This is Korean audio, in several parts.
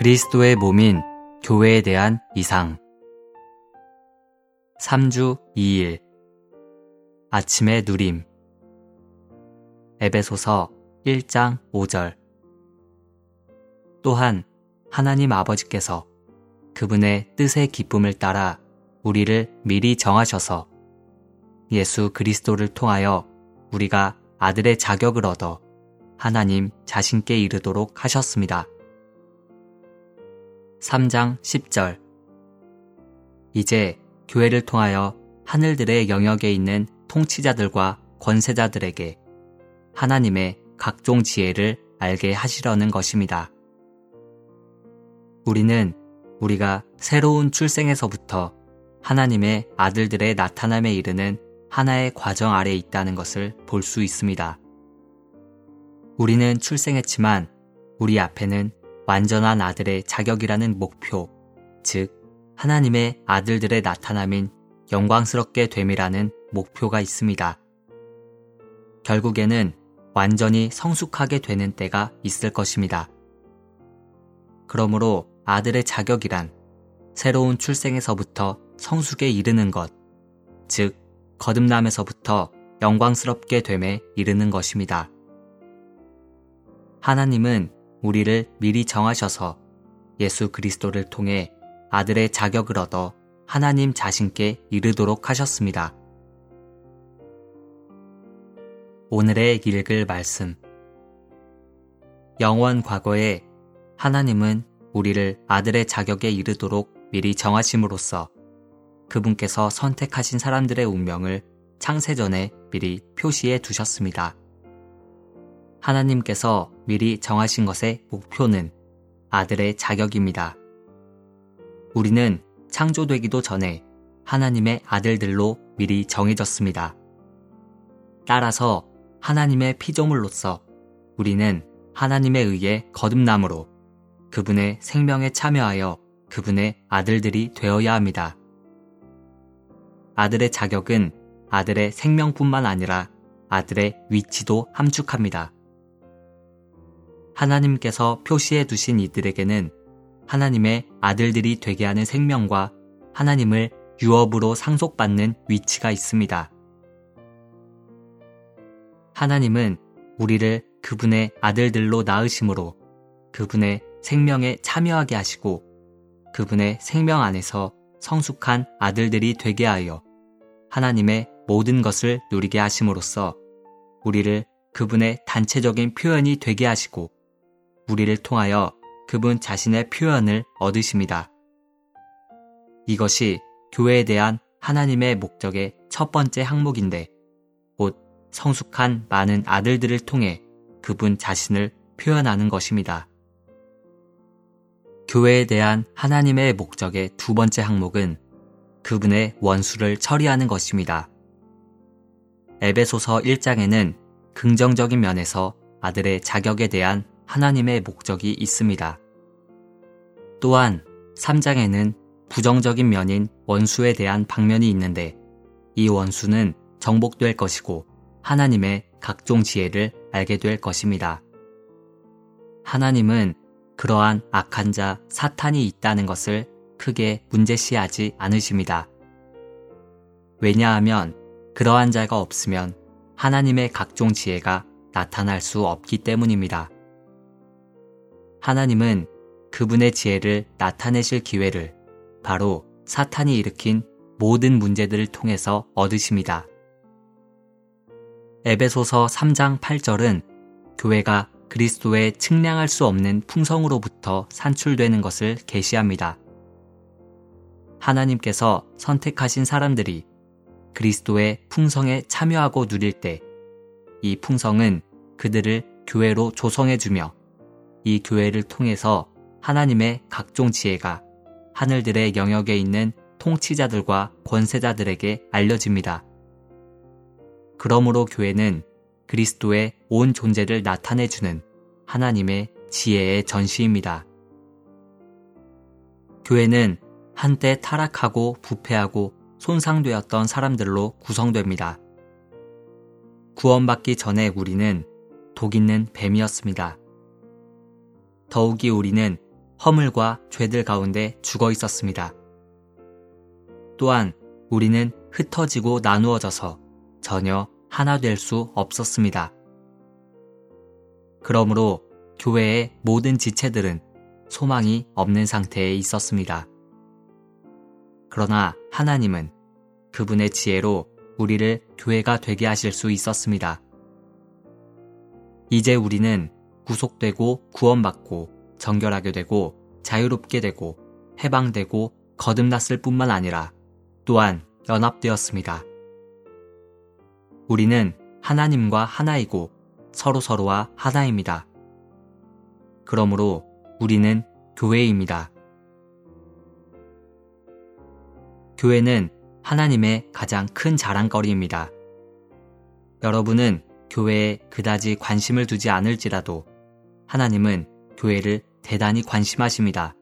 그리스도의 몸인 교회에 대한 이상. 3주 2일. 아침의 누림. 에베소서 1장 5절. 또한 하나님 아버지께서 그분의 뜻의 기쁨을 따라 우리를 미리 정하셔서 예수 그리스도를 통하여 우리가 아들의 자격을 얻어 하나님 자신께 이르도록 하셨습니다. 3장 10절 이제 교회를 통하여 하늘들의 영역에 있는 통치자들과 권세자들에게 하나님의 각종 지혜를 알게 하시려는 것입니다. 우리는 우리가 새로운 출생에서부터 하나님의 아들들의 나타남에 이르는 하나의 과정 아래 있다는 것을 볼 수 있습니다. 우리는 출생했지만 우리 앞에는 완전한 아들의 자격이라는 목표, 즉, 하나님의 아들들의 나타남인 영광스럽게 됨이라는 목표가 있습니다. 결국에는 완전히 성숙하게 되는 때가 있을 것입니다. 그러므로 아들의 자격이란 새로운 출생에서부터 성숙에 이르는 것, 즉, 거듭남에서부터 영광스럽게 됨에 이르는 것입니다. 하나님은 우리를 미리 정하셔서 예수 그리스도를 통해 아들의 자격을 얻어 하나님 자신께 이르도록 하셨습니다. 오늘의 읽을 말씀. 영원 과거에 하나님은 우리를 아들의 자격에 이르도록 미리 정하심으로써 그분께서 선택하신 사람들의 운명을 창세전에 미리 표시해 두셨습니다. 하나님께서 미리 정하신 것의 목표는 아들의 자격입니다. 우리는 창조되기도 전에 하나님의 아들들로 미리 정해졌습니다. 따라서 하나님의 피조물로서 우리는 하나님에 의해 거듭남으로 그분의 생명에 참여하여 그분의 아들들이 되어야 합니다. 아들의 자격은 아들의 생명뿐만 아니라 아들의 위치도 함축합니다. 하나님께서 표시해 두신 이들에게는 하나님의 아들들이 되게 하는 생명과 하나님을 유업으로 상속받는 위치가 있습니다. 하나님은 우리를 그분의 아들들로 낳으심으로 그분의 생명에 참여하게 하시고 그분의 생명 안에서 성숙한 아들들이 되게 하여 하나님의 모든 것을 누리게 하심으로써 우리를 그분의 단체적인 표현이 되게 하시고 우리를 통하여 그분 자신의 표현을 얻으십니다. 이것이 교회에 대한 하나님의 목적의 첫 번째 항목인데 곧 성숙한 많은 아들들을 통해 그분 자신을 표현하는 것입니다. 교회에 대한 하나님의 목적의 두 번째 항목은 그분의 원수를 처리하는 것입니다. 에베소서 1장에는 긍정적인 면에서 아들의 자격에 대한 하나님의 목적이 있습니다. 또한 3장에는 부정적인 면인 원수에 대한 방면이 있는데 이 원수는 정복될 것이고 하나님의 각종 지혜를 알게 될 것입니다. 하나님은 그러한 악한 자 사탄이 있다는 것을 크게 문제시하지 않으십니다. 왜냐하면 그러한 자가 없으면 하나님의 각종 지혜가 나타날 수 없기 때문입니다. 하나님은 그분의 지혜를 나타내실 기회를 바로 사탄이 일으킨 모든 문제들을 통해서 얻으십니다. 에베소서 3장 8절은 교회가 그리스도의 측량할 수 없는 풍성으로부터 산출되는 것을 계시합니다. 하나님께서 선택하신 사람들이 그리스도의 풍성에 참여하고 누릴 때 이 풍성은 그들을 교회로 조성해주며 이 교회를 통해서 하나님의 각종 지혜가 하늘들의 영역에 있는 통치자들과 권세자들에게 알려집니다. 그러므로 교회는 그리스도의 온 존재를 나타내주는 하나님의 지혜의 전시입니다. 교회는 한때 타락하고 부패하고 손상되었던 사람들로 구성됩니다. 구원받기 전에 우리는 독 있는 뱀이었습니다. 더욱이 우리는 허물과 죄들 가운데 죽어 있었습니다. 또한 우리는 흩어지고 나누어져서 전혀 하나 될 수 없었습니다. 그러므로 교회의 모든 지체들은 소망이 없는 상태에 있었습니다. 그러나 하나님은 그분의 지혜로 우리를 교회가 되게 하실 수 있었습니다. 이제 우리는 구속되고 구원받고 정결하게 되고 자유롭게 되고 해방되고 거듭났을 뿐만 아니라 또한 연합되었습니다. 우리는 하나님과 하나이고 서로서로와 하나입니다. 그러므로 우리는 교회입니다. 교회는 하나님의 가장 큰 자랑거리입니다. 여러분은 교회에 그다지 관심을 두지 않을지라도 하나님은 교회를 대단히 관심하십니다.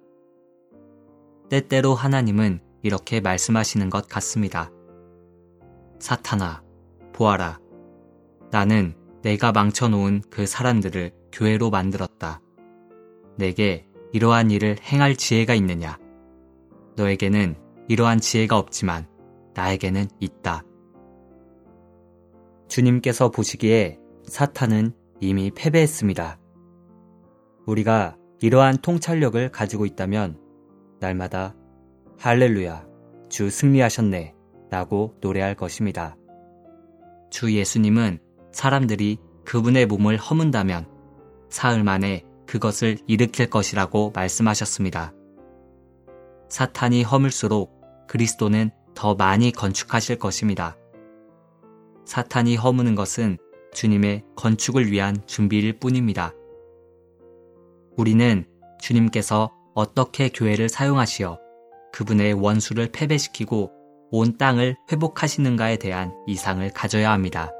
때때로 하나님은 이렇게 말씀하시는 것 같습니다. 사탄아, 보아라. 나는 내가 망쳐놓은 그 사람들을 교회로 만들었다. 내게 이러한 일을 행할 지혜가 있느냐? 너에게는 이러한 지혜가 없지만 나에게는 있다. 주님께서 보시기에 사탄은 이미 패배했습니다. 우리가 이러한 통찰력을 가지고 있다면 날마다 할렐루야, 주 승리하셨네 라고 노래할 것입니다. 주 예수님은 사람들이 그분의 몸을 허문다면 사흘 만에 그것을 일으킬 것이라고 말씀하셨습니다. 사탄이 허물수록 그리스도는 더 많이 건축하실 것입니다. 사탄이 허무는 것은 주님의 건축을 위한 준비일 뿐입니다. 우리는 주님께서 어떻게 교회를 사용하시어 그분의 원수를 패배시키고 온 땅을 회복하시는가에 대한 이상을 가져야 합니다.